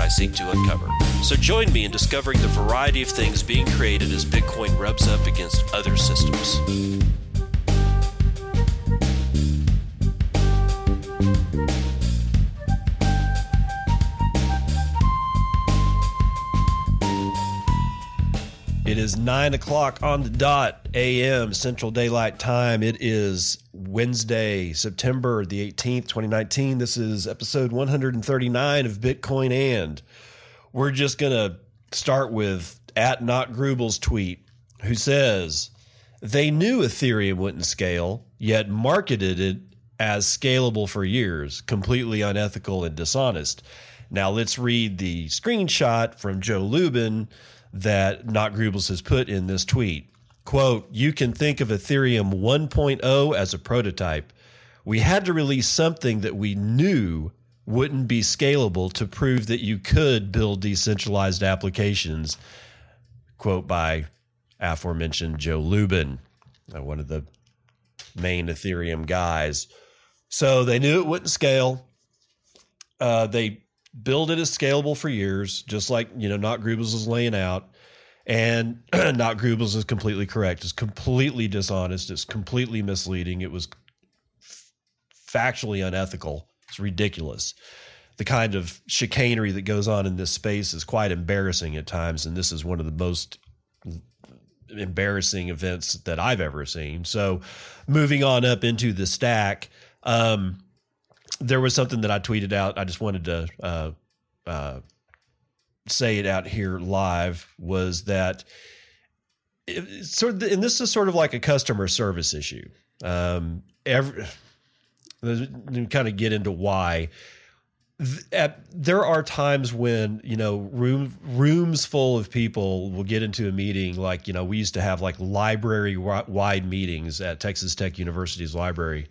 I seek to uncover. So join me in discovering the variety of things being created as Bitcoin rubs up against other systems. It is 9 o'clock on the dot a.m. Central Daylight Time. It is Wednesday, September the 18th, 2019. This is episode 139 of Bitcoin And. We're just going to start with at Not Grubles' tweet, who says, They knew Ethereum wouldn't scale, yet marketed it as scalable for years, completely unethical and dishonest. Now let's read the screenshot from Joe Lubin that Not Grubles has put in this tweet. Quote, you can think of Ethereum 1.0 as a prototype. We had to release something that we knew wouldn't be scalable to prove that you could build decentralized applications. Quote by aforementioned Joe Lubin, uh, one of the main Ethereum guys. So they knew it wouldn't scale. Uh, they built it as scalable for years, just like you know, not Grubles was laying out. And not Grubles is completely correct. It's completely dishonest. It's completely misleading. It was factually unethical. It's ridiculous. The kind of chicanery that goes on in this space is quite embarrassing at times, and this is one of the most embarrassing events that I've ever seen. So, moving on up into the stack, um, there was something that I tweeted out. I just wanted to uh, uh, say it out here live. Was that it, sort of, and this is sort of like a customer service issue. Um, every kind of get into why. At, there are times when you know room rooms full of people will get into a meeting like you know we used to have like library wide meetings at Texas Tech University's library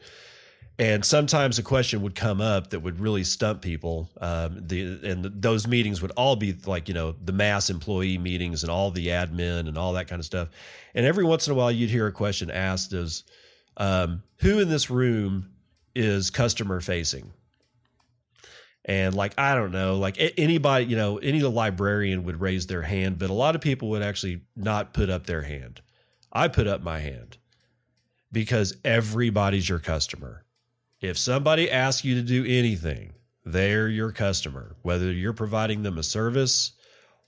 and sometimes a question would come up that would really stump people. Um, the and the, those meetings would all be like you know the mass employee meetings and all the admin and all that kind of stuff. And every once in a while, you'd hear a question asked: "Is um, who in this room is customer facing?" And like I don't know, like anybody, you know, any the librarian would raise their hand, but a lot of people would actually not put up their hand. I put up my hand because everybody's your customer if somebody asks you to do anything, they're your customer, whether you're providing them a service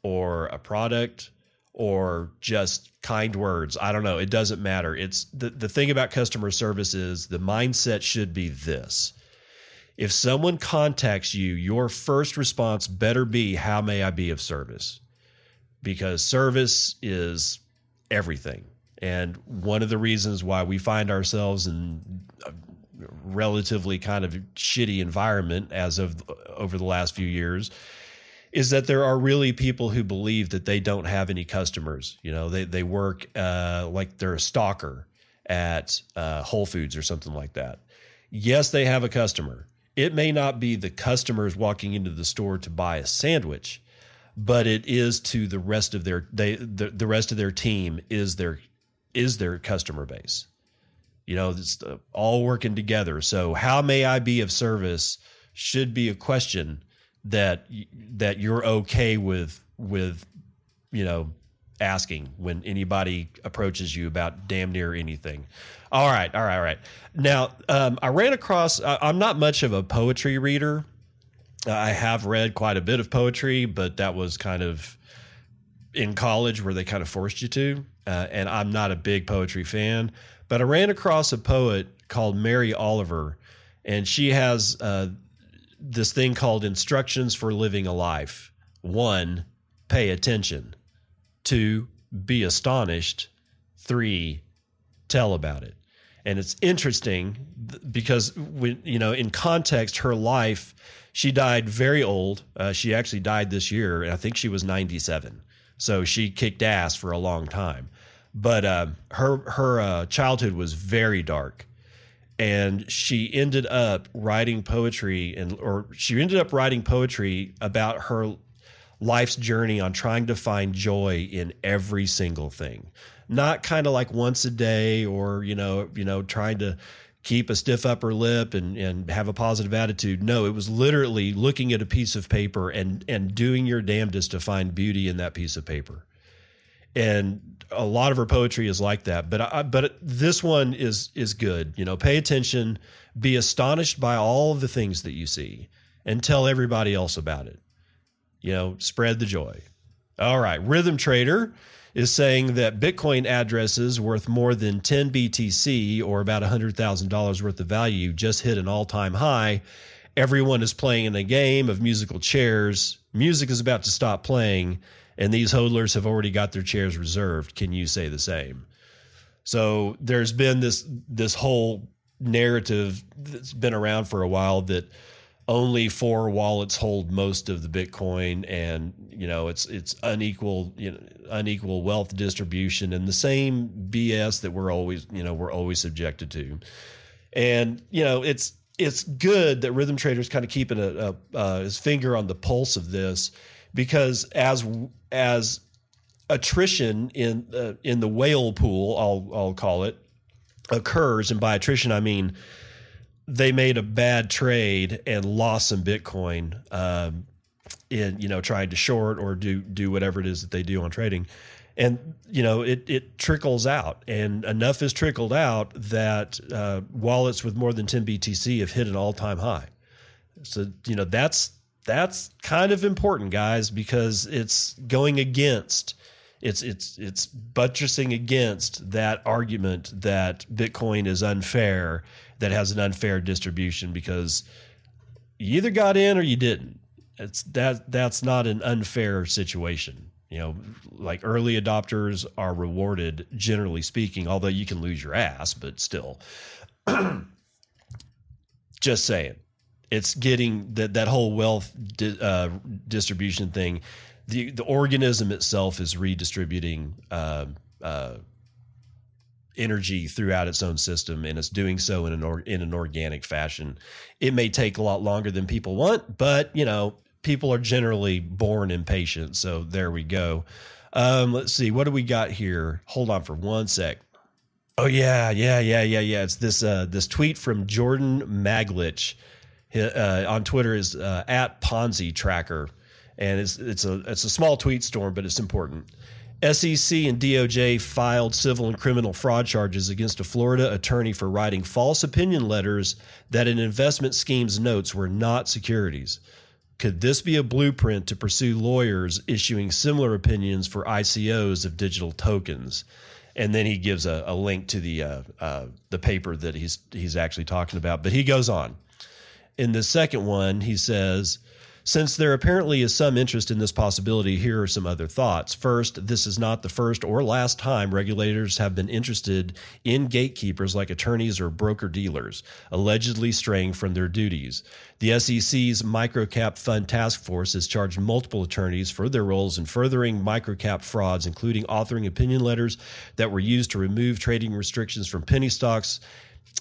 or a product or just kind words. I don't know. It doesn't matter. It's the, the thing about customer service is the mindset should be this. If someone contacts you, your first response better be, How may I be of service? Because service is everything. And one of the reasons why we find ourselves in relatively kind of shitty environment as of over the last few years is that there are really people who believe that they don't have any customers. You know, they they work uh, like they're a stalker at uh, Whole Foods or something like that. Yes, they have a customer. It may not be the customers walking into the store to buy a sandwich, but it is to the rest of their they the, the rest of their team is their is their customer base. You know, it's uh, all working together. So, how may I be of service? Should be a question that that you're okay with with you know asking when anybody approaches you about damn near anything. All right, all right, all right. Now, um, I ran across. I'm not much of a poetry reader. I have read quite a bit of poetry, but that was kind of in college where they kind of forced you to. Uh, and I'm not a big poetry fan. But I ran across a poet called Mary Oliver, and she has uh, this thing called Instructions for Living a Life. One, pay attention. Two, be astonished. Three, tell about it. And it's interesting because when you know in context, her life, she died very old. Uh, she actually died this year, and I think she was 97. So she kicked ass for a long time. But uh, her her uh, childhood was very dark, and she ended up writing poetry and or she ended up writing poetry about her life's journey on trying to find joy in every single thing. Not kind of like once a day or you know you know trying to keep a stiff upper lip and and have a positive attitude. No it was literally looking at a piece of paper and and doing your damnedest to find beauty in that piece of paper and a lot of her poetry is like that but I, but this one is is good you know pay attention be astonished by all the things that you see and tell everybody else about it you know spread the joy all right rhythm trader is saying that Bitcoin addresses worth more than 10 BTC or about $100,000 worth of value just hit an all time high. Everyone is playing in a game of musical chairs. Music is about to stop playing, and these hodlers have already got their chairs reserved. Can you say the same? So there's been this this whole narrative that's been around for a while that only four wallets hold most of the Bitcoin, and you know it's it's unequal you know unequal wealth distribution and the same BS that we're always you know we're always subjected to, and you know it's it's good that Rhythm Trader's kind of keeping a, a uh, his finger on the pulse of this because as as attrition in uh, in the whale pool, I'll I'll call it, occurs, and by attrition I mean they made a bad trade and lost some Bitcoin um, in you know trying to short or do do whatever it is that they do on trading, and you know it it trickles out, and enough is trickled out that uh, wallets with more than 10 BTC have hit an all time high. So you know that's that's kind of important, guys, because it's going against it's it's it's buttressing against that argument that Bitcoin is unfair, that has an unfair distribution because you either got in or you didn't. It's that that's not an unfair situation. You know, like early adopters are rewarded, generally speaking, although you can lose your ass, but still. Just saying, it's getting that that whole wealth di- uh, distribution thing the the organism itself is redistributing uh, uh, energy throughout its own system, and it's doing so in an or, in an organic fashion. It may take a lot longer than people want, but you know, people are generally born impatient. So there we go. Um, let's see, what do we got here? Hold on for one sec. Oh yeah, yeah, yeah, yeah, yeah. It's this uh, this tweet from Jordan Maglich uh, on Twitter is uh, at Ponzi Tracker and it's it's a it's a small tweet storm, but it's important. SEC and DOJ filed civil and criminal fraud charges against a Florida attorney for writing false opinion letters that an investment scheme's notes were not securities. Could this be a blueprint to pursue lawyers issuing similar opinions for ICOs of digital tokens? And then he gives a, a link to the uh, uh, the paper that he's he's actually talking about. But he goes on. In the second one, he says since there apparently is some interest in this possibility, here are some other thoughts. First, this is not the first or last time regulators have been interested in gatekeepers like attorneys or broker dealers, allegedly straying from their duties. The SEC's Microcap Fund Task Force has charged multiple attorneys for their roles in furthering microcap frauds, including authoring opinion letters that were used to remove trading restrictions from penny stocks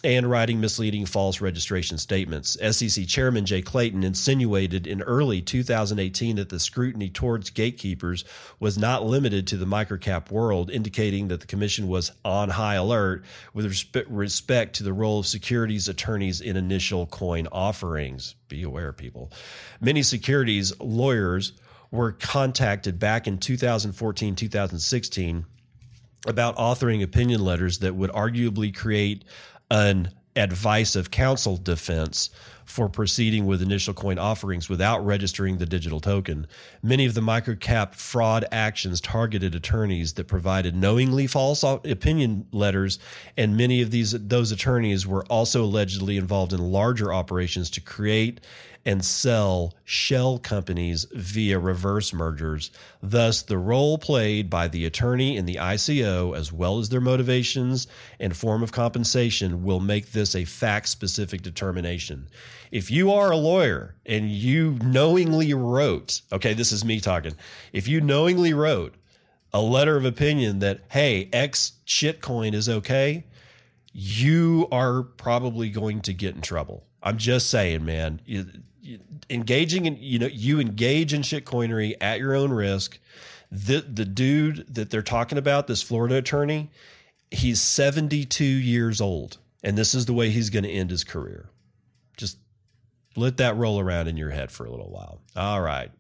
and writing misleading false registration statements. SEC Chairman Jay Clayton insinuated in early 2018 that the scrutiny towards gatekeepers was not limited to the microcap world, indicating that the commission was on high alert with respect to the role of securities attorneys in initial coin offerings. Be aware, people. Many securities lawyers were contacted back in 2014 2016 about authoring opinion letters that would arguably create an advice of counsel defense for proceeding with initial coin offerings without registering the digital token. Many of the microcap fraud actions targeted attorneys that provided knowingly false opinion letters, and many of these those attorneys were also allegedly involved in larger operations to create and sell shell companies via reverse mergers. Thus, the role played by the attorney in the ICO, as well as their motivations and form of compensation, will make this a fact specific determination. If you are a lawyer and you knowingly wrote, okay, this is me talking, if you knowingly wrote a letter of opinion that, hey, X shitcoin is okay, you are probably going to get in trouble. I'm just saying, man. Engaging in, you know, you engage in shitcoinery at your own risk. The the dude that they're talking about, this Florida attorney, he's 72 years old, and this is the way he's going to end his career. Just let that roll around in your head for a little while. All right.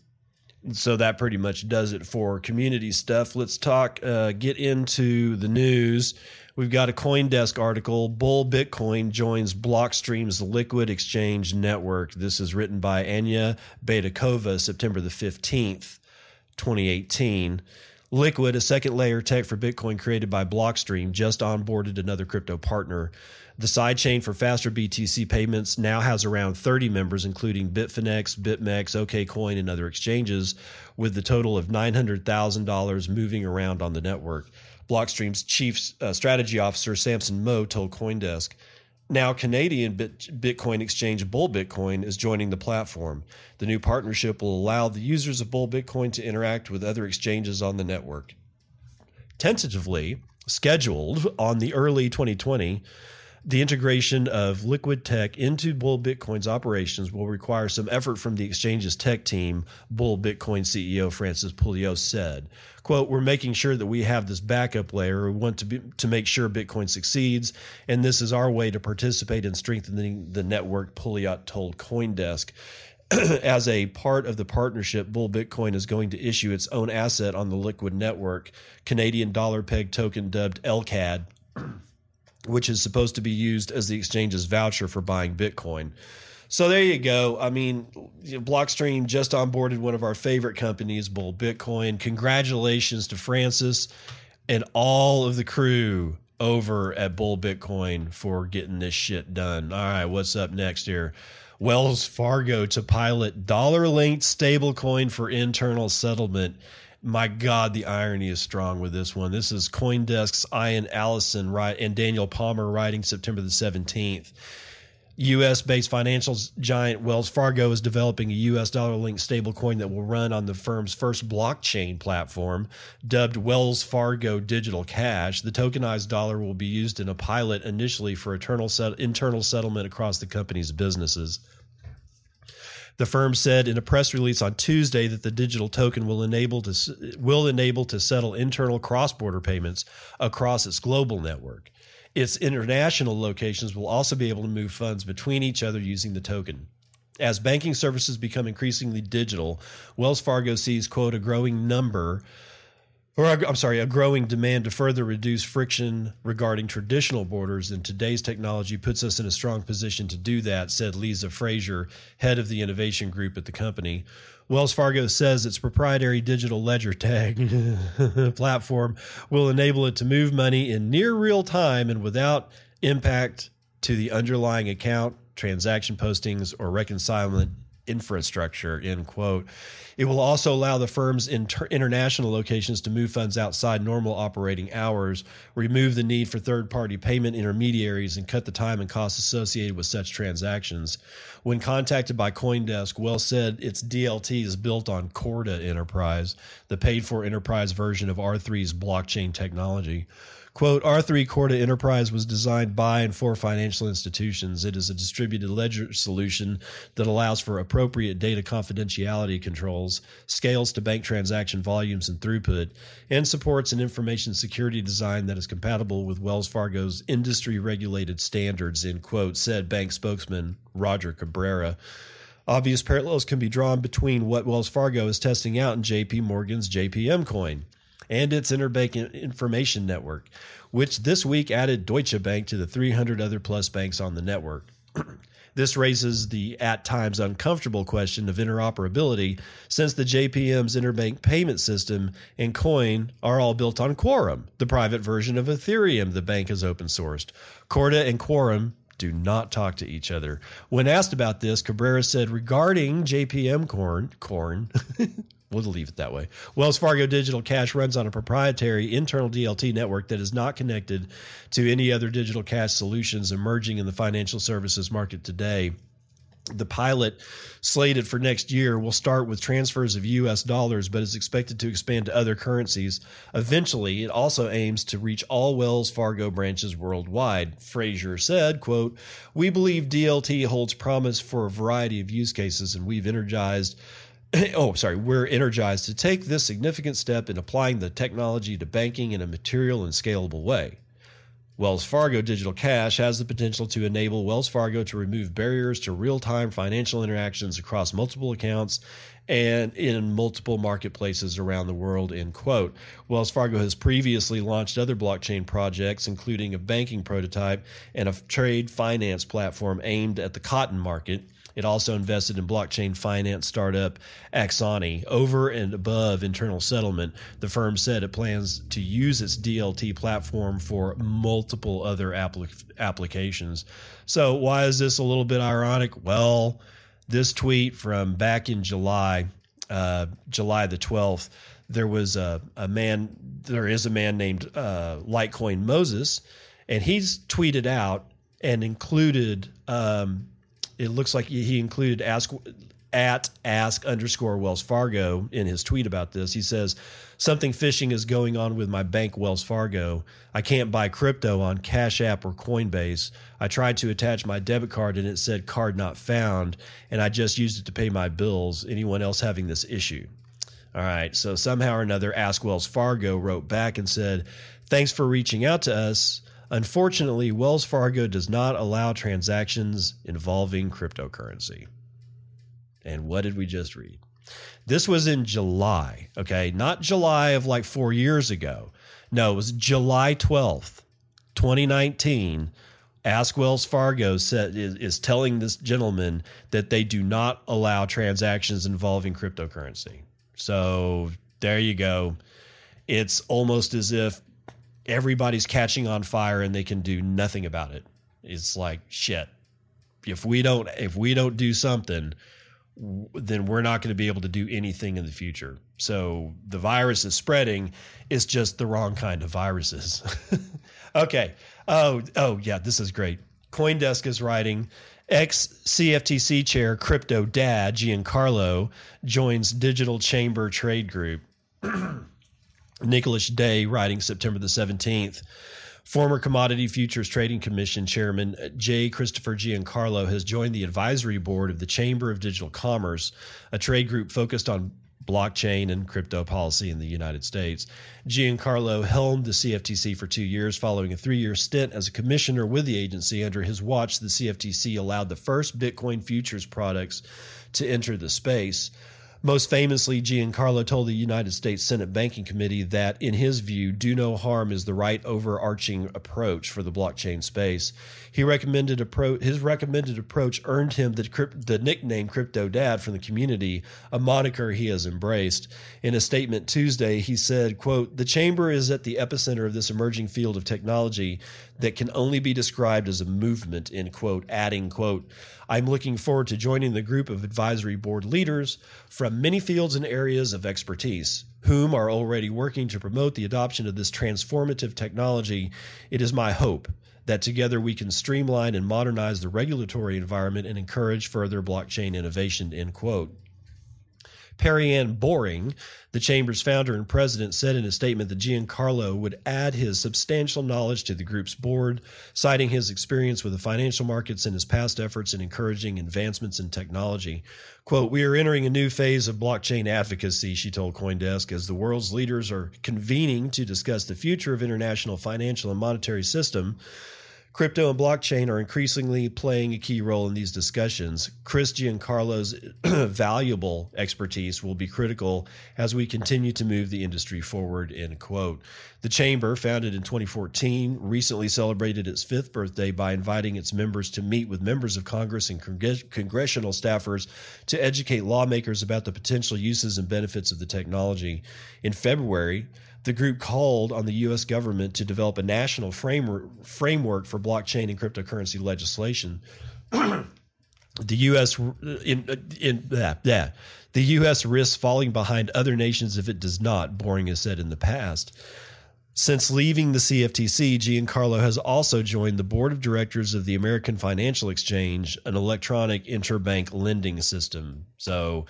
So that pretty much does it for community stuff. Let's talk, uh, get into the news. We've got a Coindesk article. Bull Bitcoin joins Blockstream's Liquid Exchange network. This is written by Anya Baydakova, September the 15th, 2018. Liquid, a second layer tech for Bitcoin created by Blockstream, just onboarded another crypto partner. The sidechain for faster BTC payments now has around 30 members, including Bitfinex, BitMEX, OKCoin, and other exchanges, with the total of $900,000 moving around on the network. Blockstream's chief uh, strategy officer, Samson Mow, told Coindesk. Now, Canadian Bitcoin exchange Bull Bitcoin is joining the platform. The new partnership will allow the users of Bull Bitcoin to interact with other exchanges on the network. Tentatively scheduled on the early 2020, the integration of Liquid Tech into Bull Bitcoin's operations will require some effort from the exchange's tech team, Bull Bitcoin CEO Francis Pouliot said. Quote, we're making sure that we have this backup layer. We want to be, to make sure Bitcoin succeeds, and this is our way to participate in strengthening the network, Pouliot told Coindesk. As a part of the partnership, Bull Bitcoin is going to issue its own asset on the Liquid network, Canadian dollar peg token dubbed LCAD which is supposed to be used as the exchange's voucher for buying Bitcoin. So there you go. I mean, Blockstream just onboarded one of our favorite companies, Bull Bitcoin. Congratulations to Francis and all of the crew over at Bull Bitcoin for getting this shit done. All right, what's up next here? Wells Fargo to pilot dollar linked stablecoin for internal settlement my God, the irony is strong with this one. This is CoinDesk's Ian Allison right and Daniel Palmer writing September the 17th. US based financial giant Wells Fargo is developing a US dollar linked stablecoin that will run on the firm's first blockchain platform, dubbed Wells Fargo Digital Cash. The tokenized dollar will be used in a pilot initially for internal settlement across the company's businesses. The firm said in a press release on Tuesday that the digital token will enable to will enable to settle internal cross-border payments across its global network. Its international locations will also be able to move funds between each other using the token. As banking services become increasingly digital, Wells Fargo sees quote a growing number or I'm sorry, a growing demand to further reduce friction regarding traditional borders, and today's technology puts us in a strong position to do that, said Lisa Frazier, head of the innovation group at the company. Wells Fargo says its proprietary digital ledger tag platform will enable it to move money in near real time and without impact to the underlying account, transaction postings, or reconcilement infrastructure, end quote. It will also allow the firm's inter- international locations to move funds outside normal operating hours, remove the need for third party payment intermediaries, and cut the time and costs associated with such transactions. When contacted by Coindesk, Wells said its DLT is built on Corda Enterprise, the paid for enterprise version of R3's blockchain technology. Quote, R3 Corda Enterprise was designed by and for financial institutions. It is a distributed ledger solution that allows for appropriate data confidentiality controls, scales to bank transaction volumes and throughput, and supports an information security design that is compatible with Wells Fargo's industry regulated standards, end quote, said bank spokesman Roger Cabrera. Obvious parallels can be drawn between what Wells Fargo is testing out in JP Morgan's JPM coin and its interbank information network, which this week added Deutsche Bank to the 300 other plus banks on the network. This raises the at times uncomfortable question of interoperability since the JPM's interbank payment system and coin are all built on Quorum, the private version of Ethereum the bank has open sourced. Corda and Quorum do not talk to each other. When asked about this, Cabrera said regarding JPM Corn, Corn, We'll leave it that way. Wells Fargo Digital Cash runs on a proprietary internal DLT network that is not connected to any other digital cash solutions emerging in the financial services market today. The pilot, slated for next year, will start with transfers of U.S. dollars, but is expected to expand to other currencies. Eventually, it also aims to reach all Wells Fargo branches worldwide. Frazier said, quote, We believe DLT holds promise for a variety of use cases, and we've energized oh, sorry, we're energized to take this significant step in applying the technology to banking in a material and scalable way. Wells Fargo Digital Cash has the potential to enable Wells Fargo to remove barriers to real time financial interactions across multiple accounts and in multiple marketplaces around the world. End quote. Wells Fargo has previously launched other blockchain projects, including a banking prototype and a trade finance platform aimed at the cotton market. It also invested in blockchain finance startup Axoni. Over and above internal settlement, the firm said it plans to use its DLT platform for multiple other applic- applications. So, why is this a little bit ironic? Well, this tweet from back in July, uh, July the 12th, there was a, a man, there is a man named uh, Litecoin Moses, and he's tweeted out and included um, it looks like he included ask at ask underscore Wells Fargo in his tweet about this. He says, Something phishing is going on with my bank, Wells Fargo. I can't buy crypto on Cash App or Coinbase. I tried to attach my debit card and it said card not found, and I just used it to pay my bills. Anyone else having this issue? All right. So somehow or another, Ask Wells Fargo wrote back and said, Thanks for reaching out to us. Unfortunately, Wells Fargo does not allow transactions involving cryptocurrency. And what did we just read? This was in July, okay? Not July of like four years ago. No, it was July 12th, 2019. Ask Wells Fargo said, is, is telling this gentleman that they do not allow transactions involving cryptocurrency. So there you go. It's almost as if everybody's catching on fire and they can do nothing about it. It's like shit. If we don't if we don't do something, then we're not going to be able to do anything in the future. So the virus is spreading. It's just the wrong kind of viruses. okay. Oh, oh yeah, this is great. CoinDesk is writing ex CFTC chair crypto dad Giancarlo joins Digital Chamber Trade Group. Nicholas Day, writing September the 17th. Former Commodity Futures Trading Commission Chairman uh, J. Christopher Giancarlo has joined the advisory board of the Chamber of Digital Commerce, a trade group focused on blockchain and crypto policy in the United States. Giancarlo helmed the CFTC for two years, following a three year stint as a commissioner with the agency. Under his watch, the CFTC allowed the first Bitcoin futures products to enter the space. Most famously, Giancarlo told the United States Senate Banking Committee that, in his view, do no harm is the right overarching approach for the blockchain space. He recommended appro- his recommended approach earned him the, the nickname Crypto Dad from the community, a moniker he has embraced. In a statement Tuesday, he said, quote, "The chamber is at the epicenter of this emerging field of technology that can only be described as a movement." End quote, adding, quote, I'm looking forward to joining the group of advisory board leaders from many fields and areas of expertise, whom are already working to promote the adoption of this transformative technology. It is my hope that together we can streamline and modernize the regulatory environment and encourage further blockchain innovation, end quote. Perianne Boring, the Chamber's founder and president, said in a statement that Giancarlo would add his substantial knowledge to the group's board, citing his experience with the financial markets and his past efforts in encouraging advancements in technology. Quote, We are entering a new phase of blockchain advocacy, she told Coindesk, as the world's leaders are convening to discuss the future of international financial and monetary system. Crypto and blockchain are increasingly playing a key role in these discussions. Chris Giancarlo's valuable expertise will be critical as we continue to move the industry forward. End quote. The Chamber, founded in 2014, recently celebrated its fifth birthday by inviting its members to meet with members of Congress and congressional staffers to educate lawmakers about the potential uses and benefits of the technology. In February, the group called on the U.S. government to develop a national framework, framework for blockchain and cryptocurrency legislation. the U.S. in in yeah, yeah, the U.S. risks falling behind other nations if it does not. Boring has said in the past. Since leaving the CFTC, Giancarlo has also joined the board of directors of the American Financial Exchange, an electronic interbank lending system. So,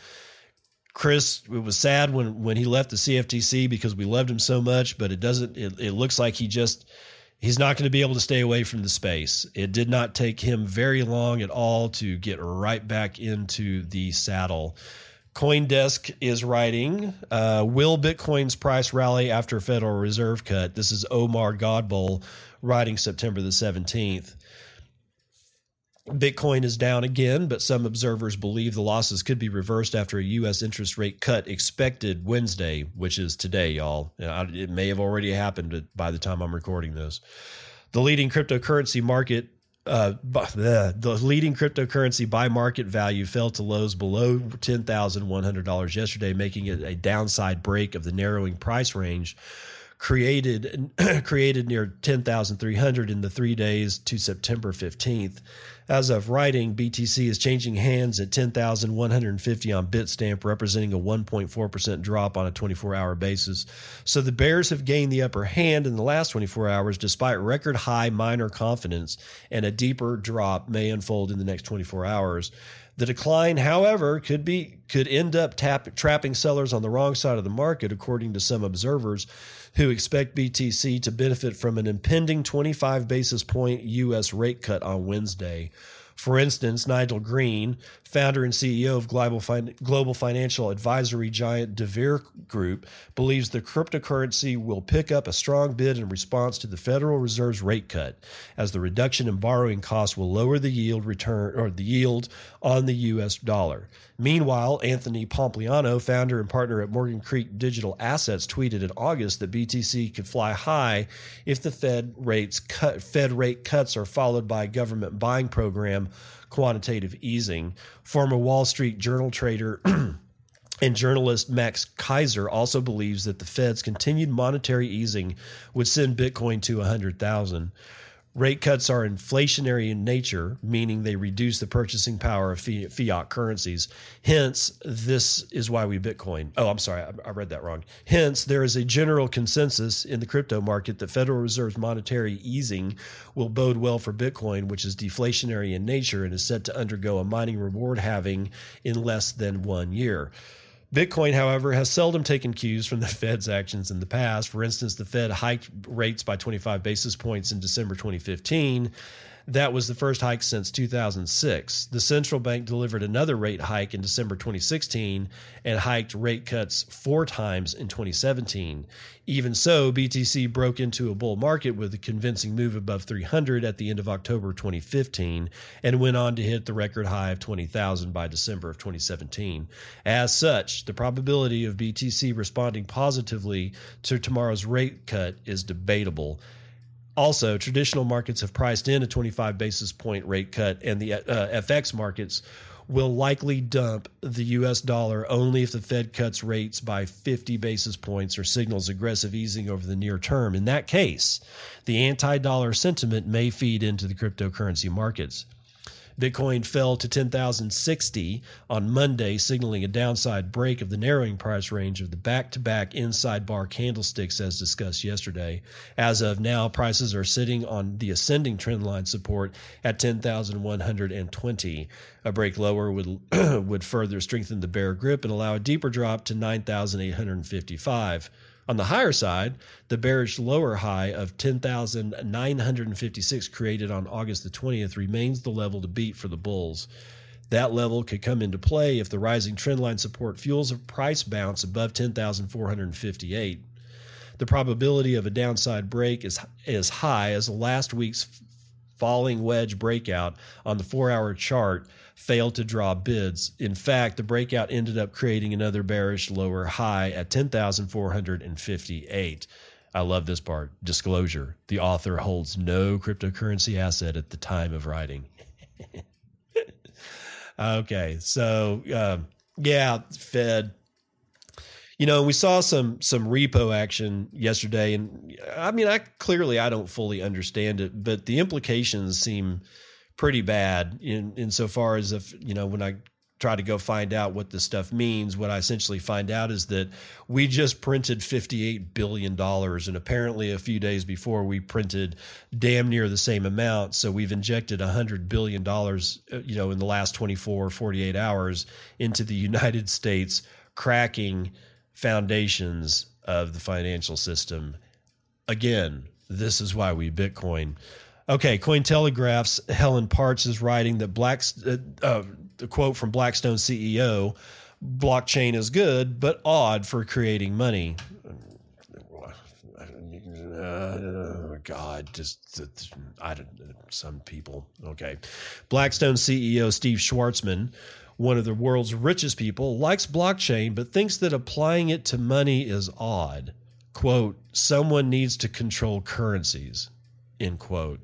Chris, it was sad when when he left the CFTC because we loved him so much, but it doesn't. It, it looks like he just he's not going to be able to stay away from the space. It did not take him very long at all to get right back into the saddle. Coindesk is writing, uh, will Bitcoin's price rally after Federal Reserve cut? This is Omar Godbole writing September the 17th. Bitcoin is down again, but some observers believe the losses could be reversed after a U.S. interest rate cut expected Wednesday, which is today, y'all. It may have already happened by the time I'm recording this. The leading cryptocurrency market uh, the, leading cryptocurrency by market value fell to lows below $10,100 yesterday, making it a downside break of the narrowing price range created created near 10,300 in the 3 days to September 15th. As of writing, BTC is changing hands at 10,150 on Bitstamp, representing a 1.4% drop on a 24 hour basis. So the bears have gained the upper hand in the last 24 hours, despite record high miner confidence, and a deeper drop may unfold in the next 24 hours. The decline, however, could be could end up tap, trapping sellers on the wrong side of the market, according to some observers who expect BTC to benefit from an impending 25 basis point U.S. rate cut on Wednesday. For instance, Nigel Green, founder and CEO of global, global financial advisory giant DeVere Group, believes the cryptocurrency will pick up a strong bid in response to the Federal Reserve's rate cut, as the reduction in borrowing costs will lower the yield return or the yield on the U.S. dollar. Meanwhile, Anthony Pompliano, founder and partner at Morgan Creek Digital Assets, tweeted in August that BTC could fly high if the Fed rates cut, Fed rate cuts are followed by a government buying program, quantitative easing. Former Wall Street Journal trader. And journalist Max Keiser also believes that the Fed's continued monetary easing would send Bitcoin to 100,000. Rate cuts are inflationary in nature, meaning they reduce the purchasing power of fiat currencies. Hence, this is why we Bitcoin. Oh, I'm sorry, I read that wrong. Hence, there is a general consensus in the crypto market that Federal Reserve's monetary easing will bode well for Bitcoin, which is deflationary in nature and is set to undergo a mining reward halving in less than one year. Bitcoin, however, has seldom taken cues from the Fed's actions in the past. For instance, the Fed hiked rates by 25 basis points in December 2015 that was the first hike since 2006. The central bank delivered another rate hike in December 2016 and hiked rate cuts four times in 2017. Even so, BTC broke into a bull market with a convincing move above 300 at the end of October 2015 and went on to hit the record high of 20,000 by December of 2017. As such, the probability of BTC responding positively to tomorrow's rate cut is debatable. Also, traditional markets have priced in a 25 basis point rate cut, and the uh, FX markets will likely dump the US dollar only if the Fed cuts rates by 50 basis points or signals aggressive easing over the near term. In that case, the anti dollar sentiment may feed into the cryptocurrency markets. Bitcoin fell to 10,060 on Monday, signaling a downside break of the narrowing price range of the back to back inside bar candlesticks as discussed yesterday. As of now, prices are sitting on the ascending trend line support at 10,120. A break lower would, would further strengthen the bear grip and allow a deeper drop to 9,855. On the higher side, the bearish lower high of 10,956 created on August the 20th remains the level to beat for the bulls. That level could come into play if the rising trendline support fuels a price bounce above 10,458. The probability of a downside break is as high as last week's falling wedge breakout on the four hour chart failed to draw bids. In fact, the breakout ended up creating another bearish lower high at 10,458. I love this part. Disclosure the author holds no cryptocurrency asset at the time of writing. okay, so uh, yeah, Fed. You know, we saw some some repo action yesterday, and I mean, I clearly I don't fully understand it, but the implications seem pretty bad in insofar as if you know when I try to go find out what this stuff means, what I essentially find out is that we just printed $58 billion. And apparently, a few days before, we printed damn near the same amount. So we've injected $100 billion, uh, you know, in the last 24, 48 hours into the United States, cracking foundations of the financial system. Again, this is why we Bitcoin. Okay, Cointelegraph's Helen Partz is writing that Black, uh, uh, the quote from Blackstone CEO, blockchain is good, but odd for creating money. Uh, God, just I don't. Some people. Okay, Blackstone CEO Steve Schwarzman, one of the world's richest people, likes blockchain, but thinks that applying it to money is odd. "Quote: Someone needs to control currencies." End quote.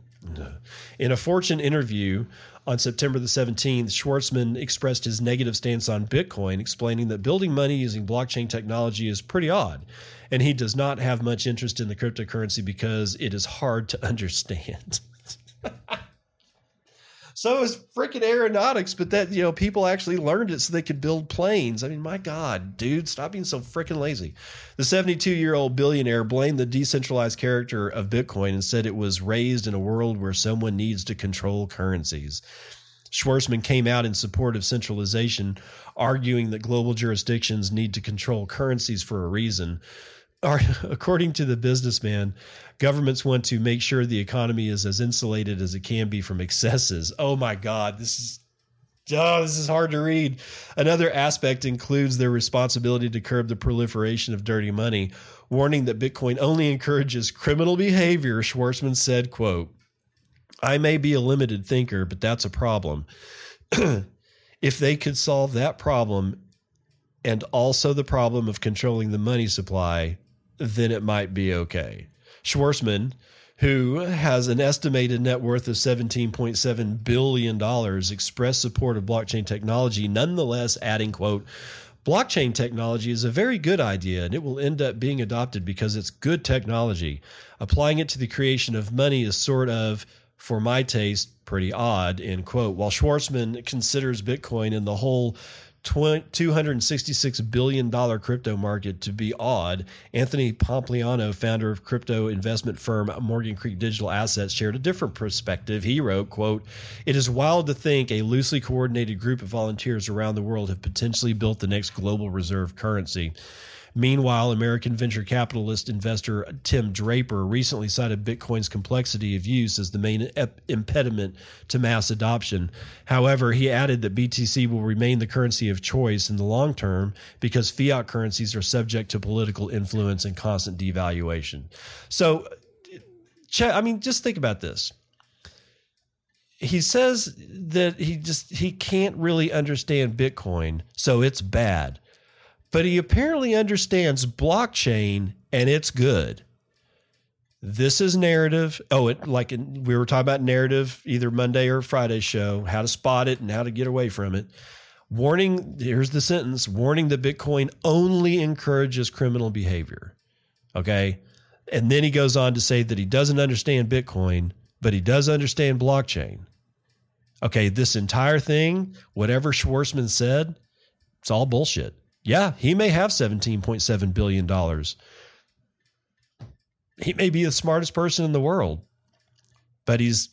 In a Fortune interview on September the 17th, Schwarzman expressed his negative stance on Bitcoin, explaining that building money using blockchain technology is pretty odd, and he does not have much interest in the cryptocurrency because it is hard to understand. So is freaking aeronautics, but that you know people actually learned it so they could build planes. I mean, my God, dude, stop being so freaking lazy. The 72 year old billionaire blamed the decentralized character of Bitcoin and said it was raised in a world where someone needs to control currencies. Schwarzman came out in support of centralization, arguing that global jurisdictions need to control currencies for a reason. According to the businessman, governments want to make sure the economy is as insulated as it can be from excesses. Oh my God, this is Oh, this is hard to read. Another aspect includes their responsibility to curb the proliferation of dirty money, warning that Bitcoin only encourages criminal behavior. Schwarzman said, quote, I may be a limited thinker, but that's a problem. if they could solve that problem and also the problem of controlling the money supply, then it might be okay. Schwarzman, who has an estimated net worth of $17.7 billion, expressed support of blockchain technology, nonetheless adding, quote, Blockchain technology is a very good idea and it will end up being adopted because it's good technology. Applying it to the creation of money is sort of, for my taste, pretty odd, end quote. While Schwarzman considers Bitcoin and the whole $266 billion crypto market to be odd. Anthony Pompliano, founder of crypto investment firm Morgan Creek Digital Assets, shared a different perspective. He wrote, quote, It is wild to think a loosely coordinated group of volunteers around the world have potentially built the next global reserve currency. Meanwhile, American venture capitalist investor Tim Draper recently cited Bitcoin's complexity of use as the main ep- impediment to mass adoption. However, he added that BTC will remain the currency of choice in the long term because fiat currencies are subject to political influence and constant devaluation. So, I mean, just think about this he says that he just he can't really understand bitcoin so it's bad but he apparently understands blockchain and it's good. This is narrative. Oh, it like we were talking about narrative either Monday or Friday show, how to spot it and how to get away from it. Warning, here's the sentence warning that Bitcoin only encourages criminal behavior. Okay. And then he goes on to say that he doesn't understand Bitcoin, but he does understand blockchain. Okay. This entire thing, whatever Schwarzman said, it's all bullshit. Yeah, he may have $17.7 billion. He may be the smartest person in the world, but he's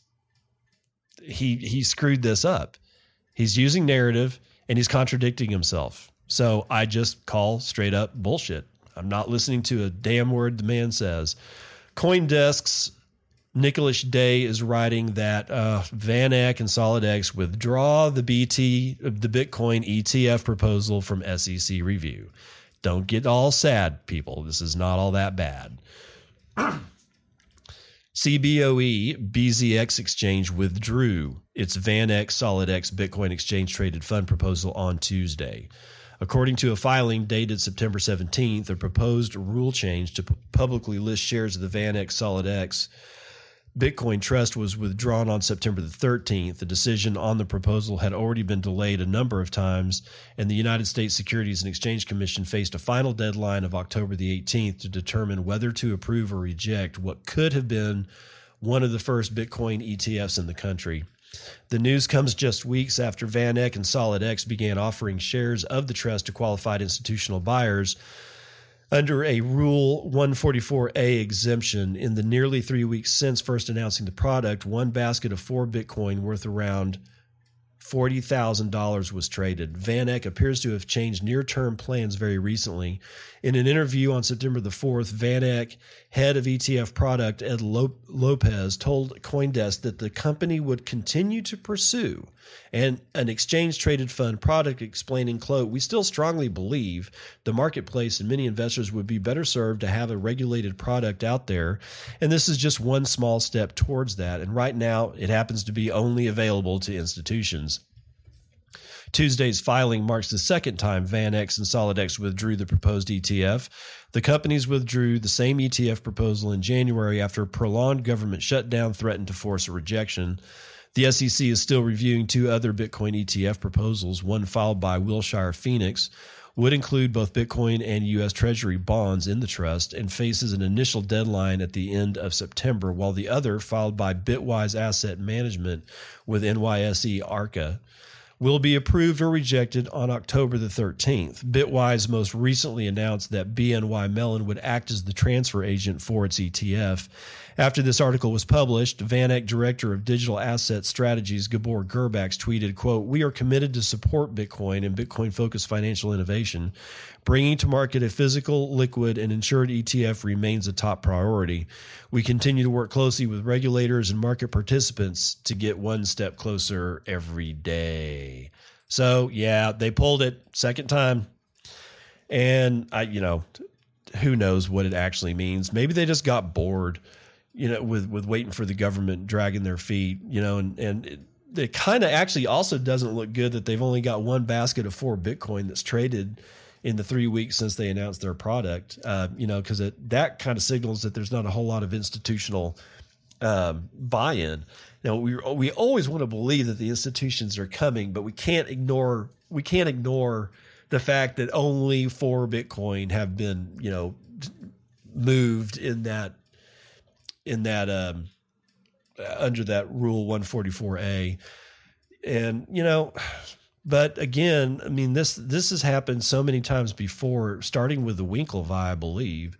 he he screwed this up. He's using narrative and he's contradicting himself. So I just call straight up bullshit. I'm not listening to a damn word the man says. Coindesk's Nicholas Day is writing that uh, Van Eck and SolidX withdraw the BT the Bitcoin ETF proposal from SEC review. Don't get all sad, people. This is not all that bad. CBOE BZX Exchange withdrew its Van Eck SolidX Bitcoin Exchange Traded Fund proposal on Tuesday. According to a filing dated September 17th, a proposed rule change to publicly list shares of the Van Eck SolidX Bitcoin Trust was withdrawn on September the 13th. The decision on the proposal had already been delayed a number of times, and the United States Securities and Exchange Commission faced a final deadline of October the 18th to determine whether to approve or reject what could have been one of the first Bitcoin ETFs in the country. The news comes just weeks after VanEck and SolidX began offering shares of the trust to qualified institutional buyers under a Rule 144A exemption. In the nearly three weeks since first announcing the product, one basket of four Bitcoin worth around $40,000 was traded. VanEck appears to have changed near term plans very recently. In an interview on September the 4th, VanEck, head of ETF product Ed Lopez, told Coindesk that the company would continue to pursue and an exchange traded fund product explaining quote we still strongly believe the marketplace and many investors would be better served to have a regulated product out there and this is just one small step towards that and right now it happens to be only available to institutions Tuesday's filing marks the second time VanEck and SolidX withdrew the proposed ETF. The companies withdrew the same ETF proposal in January after a prolonged government shutdown threatened to force a rejection. The SEC is still reviewing two other Bitcoin ETF proposals, one filed by Wilshire Phoenix, would include both Bitcoin and U.S. Treasury bonds in the trust and faces an initial deadline at the end of September, while the other, filed by Bitwise Asset Management with NYSE Arca, will be approved or rejected on October the 13th. Bitwise most recently announced that BNY Mellon would act as the transfer agent for its ETF after this article was published, VanEck director of digital asset strategies Gabor Gurbacs tweeted, quote, We are committed to support Bitcoin and Bitcoin-focused financial innovation. Bringing to market a physical, liquid, and insured ETF remains a top priority. We continue to work closely with regulators and market participants to get one step closer every day. So, yeah, they pulled it second time. And I, you know, who knows what it actually means. Maybe they just got bored you know, with with waiting for the government dragging their feet, you know, and and it, it kind of actually also doesn't look good that they've only got one basket of four Bitcoin that's traded in the three weeks since they announced their product. Uh, you know, because that kind of signals that there's not a whole lot of institutional um, buy-in. Now we we always want to believe that the institutions are coming, but we can't ignore we can't ignore the fact that only four Bitcoin have been you know moved in that in that um, under that rule 144a and you know but again i mean this this has happened so many times before starting with the winklevi i believe.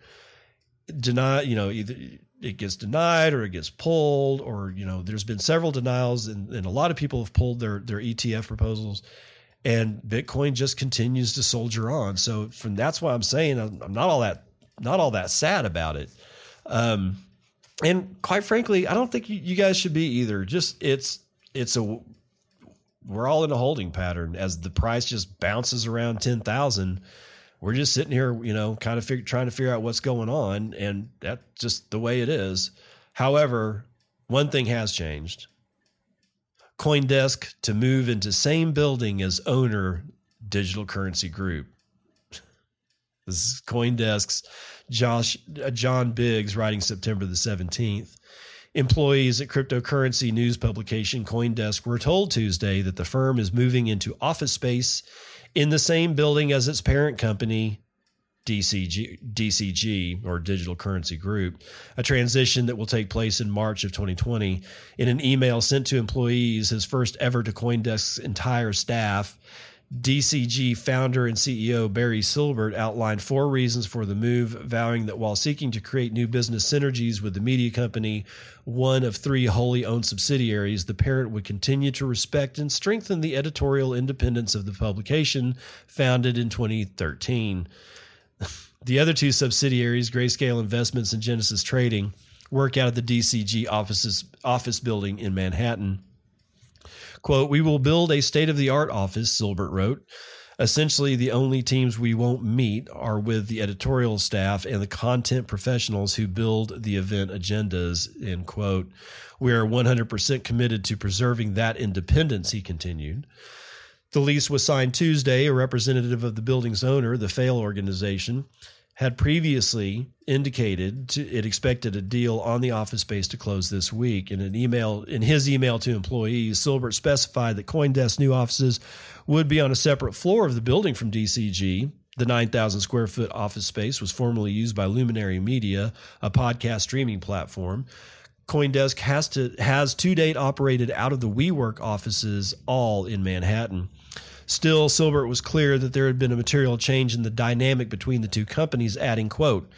Deny you know either it gets denied or it gets pulled or you know there's been several denials and, and a lot of people have pulled their their etf proposals and bitcoin just continues to soldier on. So from that's why i'm saying i'm, I'm not all that not all that sad about it. Um and quite frankly, I don't think you, you guys should be either. Just it's it's a we're all in a holding pattern as the price just bounces around 10,000. We're just sitting here, you know, kind of fig- trying to figure out what's going on. And that's just the way it is. However, one thing has changed Coindesk to move into same building as owner Digital Currency Group. This is Coindesk's Josh uh, John Biggs writing September the 17th. Employees at cryptocurrency news publication Coindesk were told Tuesday that the firm is moving into office space in the same building as its parent company, DCG, DCG or Digital Currency Group, a transition that will take place in March of 2020. In an email sent to employees, his first ever to Coindesk's entire staff, DCG founder and CEO Barry Silbert outlined four reasons for the move, vowing that while seeking to create new business synergies with the media company, one of three wholly owned subsidiaries, the parent would continue to respect and strengthen the editorial independence of the publication, founded in 2013. The other two subsidiaries, Grayscale Investments and Genesis Trading, work out of the DCG offices, office building in Manhattan. Quote, we will build a state of the art office, Silbert wrote. Essentially, the only teams we won't meet are with the editorial staff and the content professionals who build the event agendas, end quote. We are 100% committed to preserving that independence, he continued. The lease was signed Tuesday. A representative of the building's owner, the Feil organization, had previously indicated to, it expected a deal on the office space to close this week. In an email, in his email to employees, Silbert specified that CoinDesk's new offices would be on a separate floor of the building from DCG. The 9,000 square foot office space was formerly used by Luminary Media, a podcast streaming platform. CoinDesk has to has to date operated out of the WeWork offices, all in Manhattan. Still, Silbert was clear that there had been a material change in the dynamic between the two companies, adding, quote,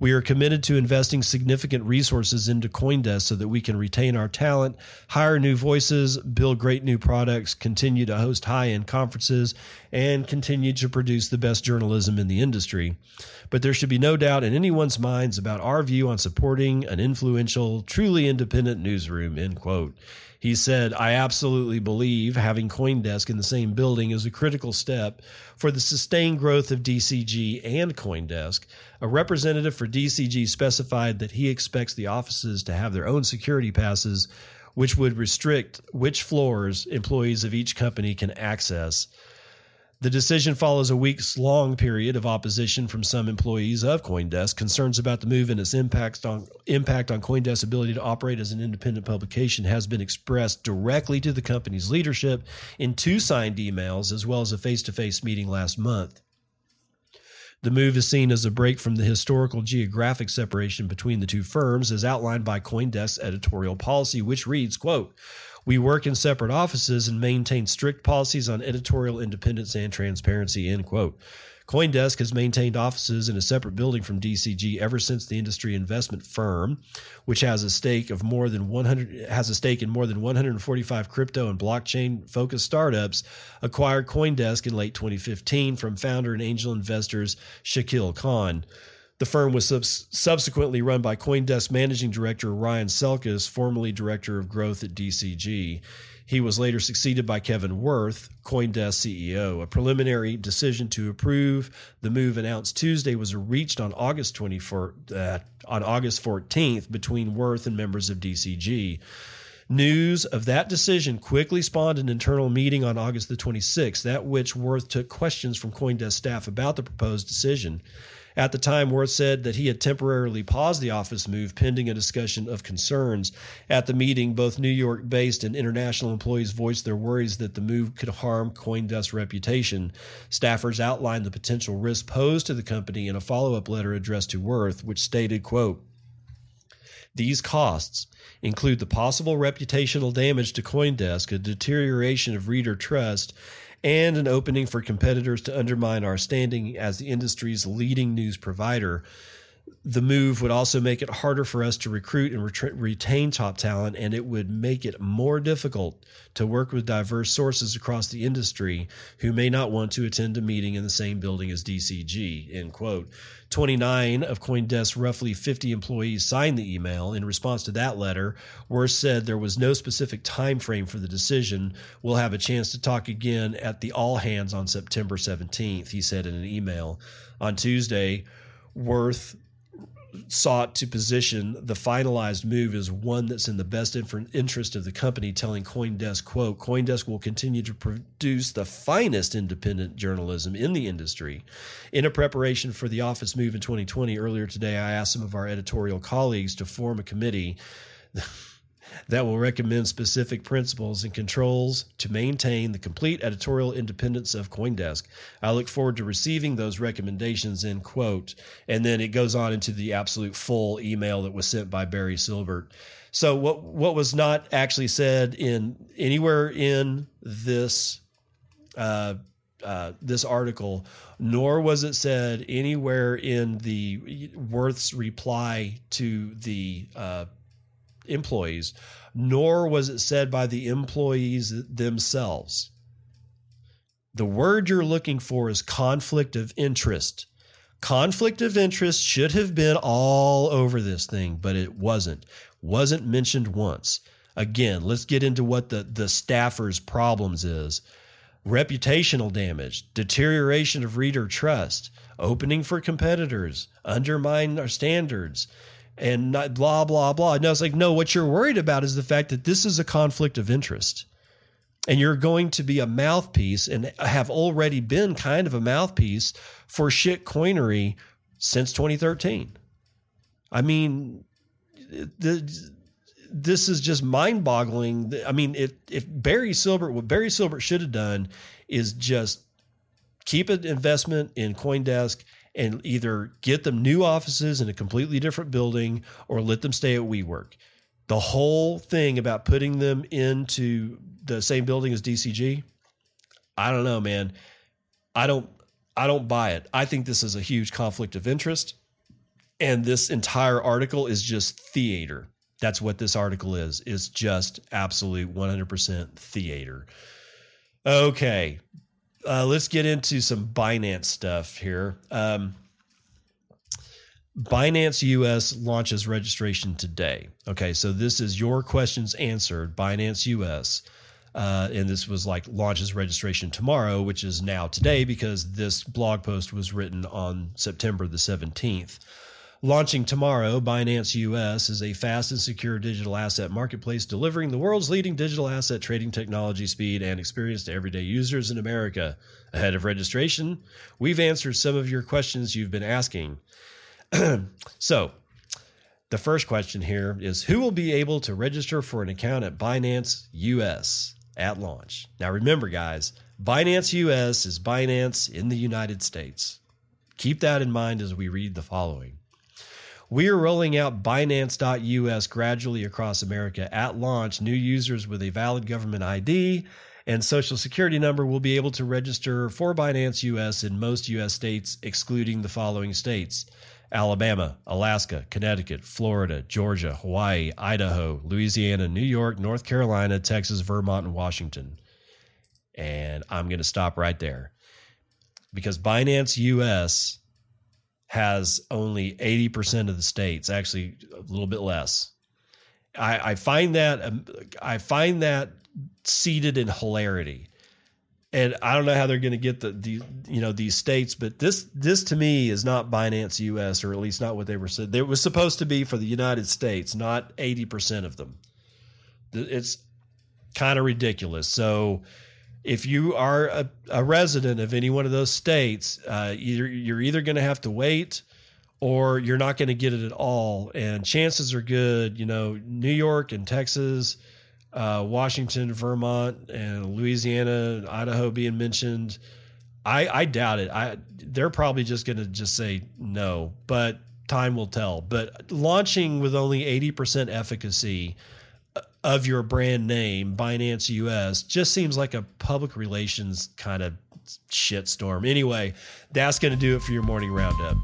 we are committed to investing significant resources into Coindesk so that we can retain our talent, hire new voices, build great new products, continue to host high end conferences, and continue to produce the best journalism in the industry. But there should be no doubt in anyone's minds about our view on supporting an influential, truly independent newsroom, end quote. He said, I absolutely believe having Coindesk in the same building is a critical step for the sustained growth of DCG and Coindesk. A representative for DCG specified that he expects the offices to have their own security passes, which would restrict which floors employees of each company can access. The decision follows a weeks long period of opposition from some employees of Coindesk. Concerns about the move and its impact on impact on Coindesk's ability to operate as an independent publication has been expressed directly to the company's leadership in two signed emails as well as a face-to-face meeting last month. The move is seen as a break from the historical geographic separation between the two firms as outlined by Coindesk's editorial policy which reads, quote, we work in separate offices and maintain strict policies on editorial independence and transparency, end quote. Coindesk has maintained offices in a separate building from DCG ever since the industry investment firm, which has a stake of more than 100 has a stake in more than 145 crypto and blockchain focused startups, acquired Coindesk in late 2015 from founder and angel investors Shakil Khan. The firm was subs- subsequently run by Coindesk managing director Ryan Selkis, formerly director of growth at DCG. He was later succeeded by Kevin Worth, Coindesk CEO. A preliminary decision to approve the move announced Tuesday was reached on August 24 uh, on August 14th between Worth and members of DCG. News of that decision quickly spawned an internal meeting on August the 26th, at which Worth took questions from Coindesk staff about the proposed decision. At the time, Worth said that he had temporarily paused the office move pending a discussion of concerns. At the meeting, both New York based and international employees voiced their worries that the move could harm Coindesk's reputation. Staffers outlined the potential risk posed to the company in a follow up letter addressed to Worth, which stated, quote, these costs include the possible reputational damage to Coindesk, a deterioration of reader trust, and an opening for competitors to undermine our standing as the industry's leading news provider. The move would also make it harder for us to recruit and ret- retain top talent, and it would make it more difficult to work with diverse sources across the industry who may not want to attend a meeting in the same building as DCG. End quote. 29 of Coindesk's roughly 50 employees signed the email. In response to that letter, Worth said there was no specific time frame for the decision. We'll have a chance to talk again at the all hands on September 17th, he said in an email. On Tuesday, Worth sought to position the finalized move as one that's in the best interest of the company, telling CoinDesk, quote, CoinDesk will continue to produce the finest independent journalism in the industry. In a preparation for the office move in 2020, earlier today, I asked some of our editorial colleagues to form a committee that will recommend specific principles and controls to maintain the complete editorial independence of Coindesk. I look forward to receiving those recommendations, end quote. And then it goes on into the absolute full email that was sent by Barry Silbert. So what what was not actually said in anywhere in this uh, uh, this article, nor was it said anywhere in the Worth's reply to the uh, employees, nor was it said by the employees themselves. The word you're looking for is conflict of interest. Conflict of interest should have been all over this thing, but it wasn't. Wasn't mentioned once. Again, let's get into what the, the staffers' problems is. Reputational damage, deterioration of reader trust, opening for competitors, undermine our standards, and not blah blah blah. No, it's like no. What you're worried about is the fact that this is a conflict of interest, and you're going to be a mouthpiece and have already been kind of a mouthpiece for shit coinery since 2013. I mean, the, this is just mind boggling. I mean, if if Barry Silbert, what Barry Silbert should have done is just keep an investment in CoinDesk and either get them new offices in a completely different building or let them stay at WeWork. The whole thing about putting them into the same building as DCG, I don't know, man. I don't I don't buy it. I think this is a huge conflict of interest. And this entire article is just theater. That's what this article is. It's just absolute 100% theater. Okay. Uh, let's get into some Binance stuff here. Um, Binance US launches registration today. Okay, so this is your questions answered. Binance US. Uh, and this was like launches registration tomorrow, which is now today because this blog post was written on September the 17th. Launching tomorrow, Binance US is a fast and secure digital asset marketplace delivering the world's leading digital asset trading technology, speed, and experience to everyday users in America. Ahead of registration, we've answered some of your questions you've been asking. so, the first question here is Who will be able to register for an account at Binance US at launch? Now, remember, guys, Binance US is Binance in the United States. Keep that in mind as we read the following. We are rolling out Binance.us gradually across America. At launch, new users with a valid government ID and social security number will be able to register for Binance US in most US states, excluding the following states Alabama, Alaska, Connecticut, Florida, Georgia, Hawaii, Idaho, Louisiana, New York, North Carolina, Texas, Vermont, and Washington. And I'm going to stop right there because Binance US has only 80% of the states, actually a little bit less. I, I find that um, I find that seated in hilarity. And I don't know how they're going to get the, the you know these states, but this this to me is not Binance US or at least not what they were said. It was supposed to be for the United States, not eighty percent of them. It's kind of ridiculous. So if you are a, a, resident of any one of those states, uh, either you're either going to have to wait or you're not going to get it at all. And chances are good, you know, New York and Texas, uh, Washington, Vermont, and Louisiana, Idaho being mentioned. I, I doubt it. I they're probably just going to just say no, but time will tell. But launching with only eighty percent efficacy of your brand name, Binance US, just seems like a public relations kind of shitstorm. Anyway, that's going to do it for your morning roundup.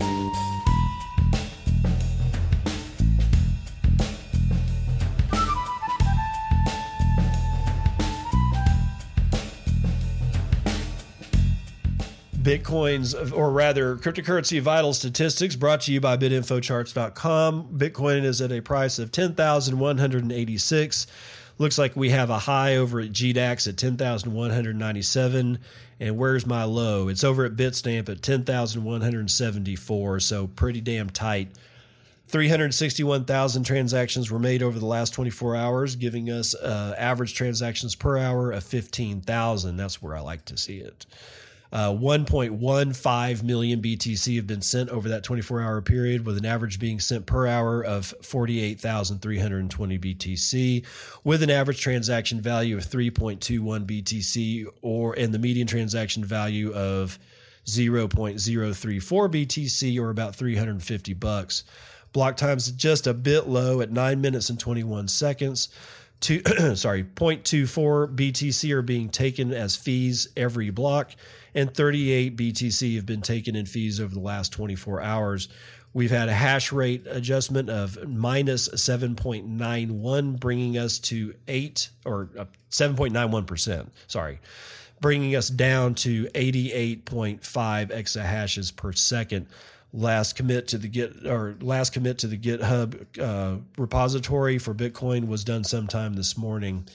Bitcoin's, or rather, cryptocurrency vital statistics brought to you by bitinfocharts.com. Bitcoin is at a price of 10,186. Looks like we have a high over at GDAX at 10,197. And where's my low? It's over at Bitstamp at 10,174. So pretty damn tight. 361,000 transactions were made over the last 24 hours, giving us uh, average transactions per hour of 15,000. That's where I like to see it. Uh, 1.15 million BTC have been sent over that 24 hour period, with an average being sent per hour of 48,320 BTC, with an average transaction value of 3.21 BTC, or and the median transaction value of 0.034 BTC, or about 350 bucks. Block times just a bit low at nine minutes and 21 seconds. Two, sorry, 0.24 BTC are being taken as fees every block and 38 BTC have been taken in fees over the last 24 hours. We've had a hash rate adjustment of minus 7.91, bringing us to 8 or 7.91%. Uh, sorry, bringing us down to 88.5 exahashes per second. Last commit to the Git or last commit to the GitHub uh, repository for Bitcoin was done sometime this morning.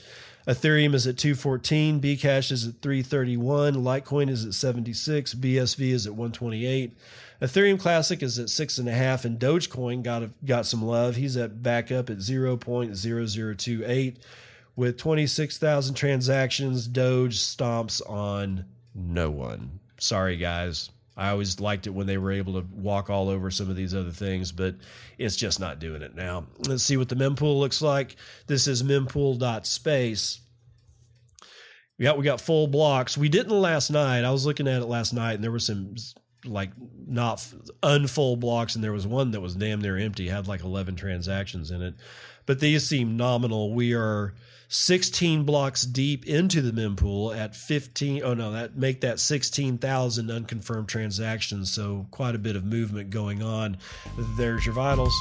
Ethereum is at 214, Bcash is at 331, Litecoin is at 76, BSV is at 128. Ethereum Classic is at six and a half, and Dogecoin got a, got some love. He's at back up at 0.0028 with 26,000 transactions. Doge stomps on no one. Sorry, guys. I always liked it when they were able to walk all over some of these other things, but it's just not doing it now. Let's see what the mempool looks like. This is mempool.space. Yeah, we got full blocks. We didn't last night. I was looking at it last night, and there were some like not unfull blocks, and there was one that was damn near empty, had like 11 transactions in it. But these seem nominal. We are 16 blocks deep into the mempool at 15 oh no that make that 16,000 unconfirmed transactions so quite a bit of movement going on there's your vitals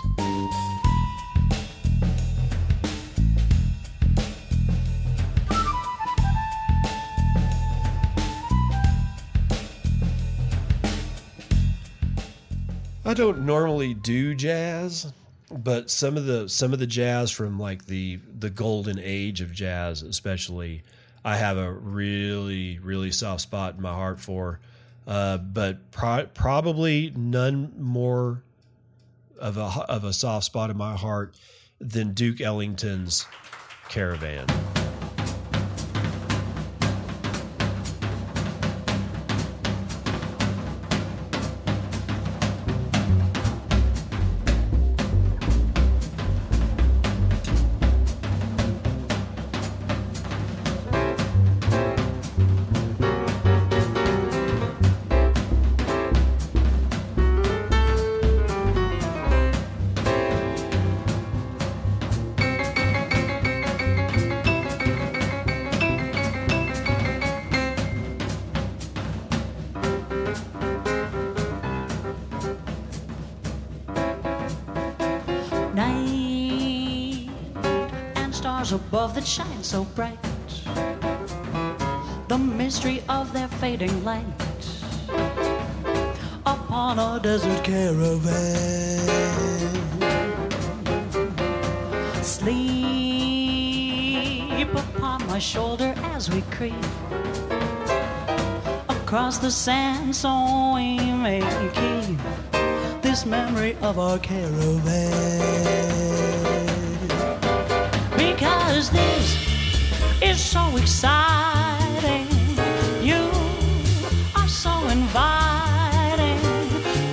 I don't normally do jazz but some of the some of the jazz from like the the golden age of jazz especially i have a really really soft spot in my heart for. Uh, but pro- probably none more of a of a soft spot in my heart than duke ellington's caravan light upon a desert caravan. Sleep upon my shoulder as we creep across the sand so we may keep this memory of our caravan because this is so exciting. So inviting,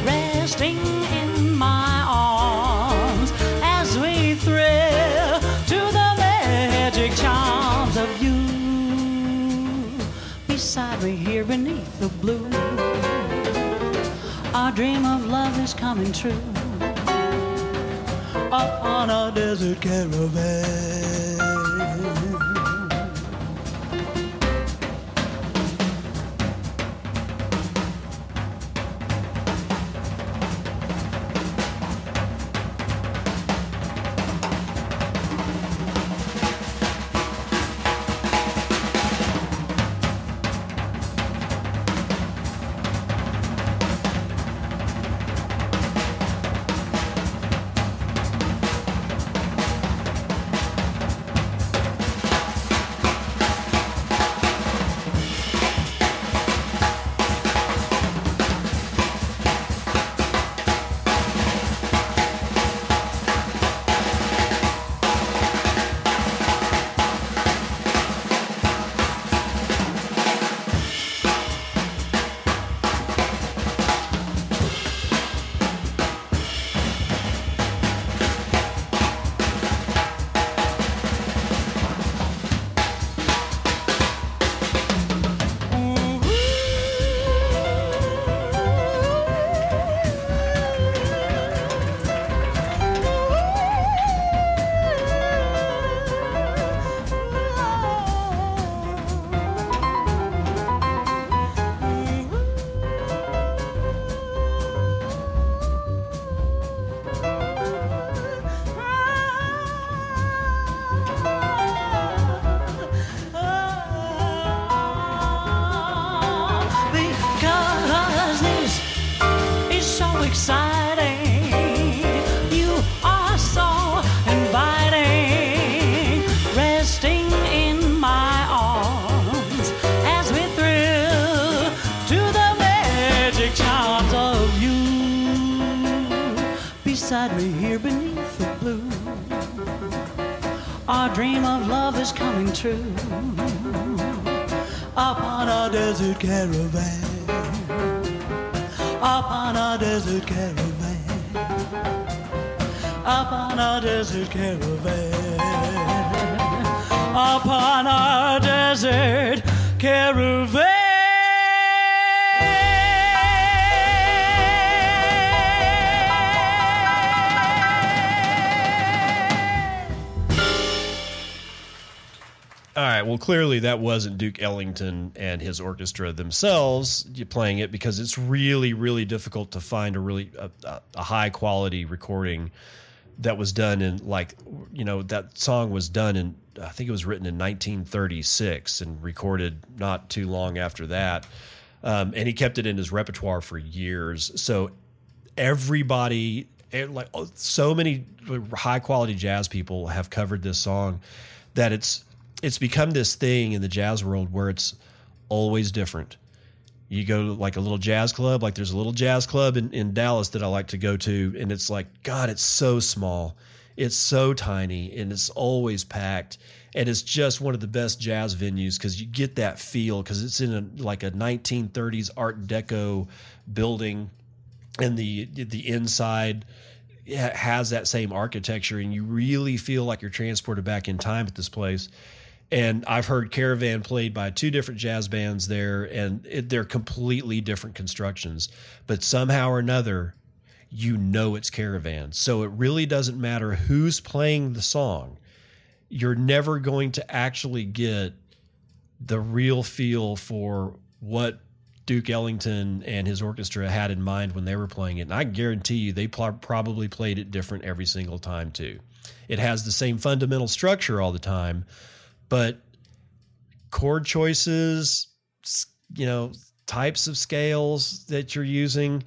resting in my arms as we thrill to the magic charms of you. Beside me here beneath the blue, our dream of love is coming true up on a desert caravan. Clearly that wasn't Duke Ellington and his orchestra themselves playing it because it's really, really difficult to find a really a, a high quality recording that was done in like you know that song was done in I think it was written in 1936 and recorded not too long after that, um, and he kept it in his repertoire for years. So everybody eh, like oh, so many high quality jazz people have covered this song that it's it's become this thing in the jazz world where it's always different. You go to like a little jazz club, like there's a little jazz club in, in Dallas that I like to go to, and it's like, God, it's so small. It's so tiny and it's always packed. And it's just one of the best jazz venues because you get that feel because it's in a, like a 1930s Art Deco building, and the the inside has that same architecture, and you really feel like you're transported back in time at this place and I've heard Caravan played by two different jazz bands there, and it, they're completely different constructions. But somehow or another, you know it's Caravan. So it really doesn't matter who's playing the song. You're never going to actually get the real feel for what Duke Ellington and his orchestra had in mind when they were playing it. And I guarantee you, they pl- probably played it different every single time, too. It has the same fundamental structure all the time but chord choices, you know, types of scales that you're using,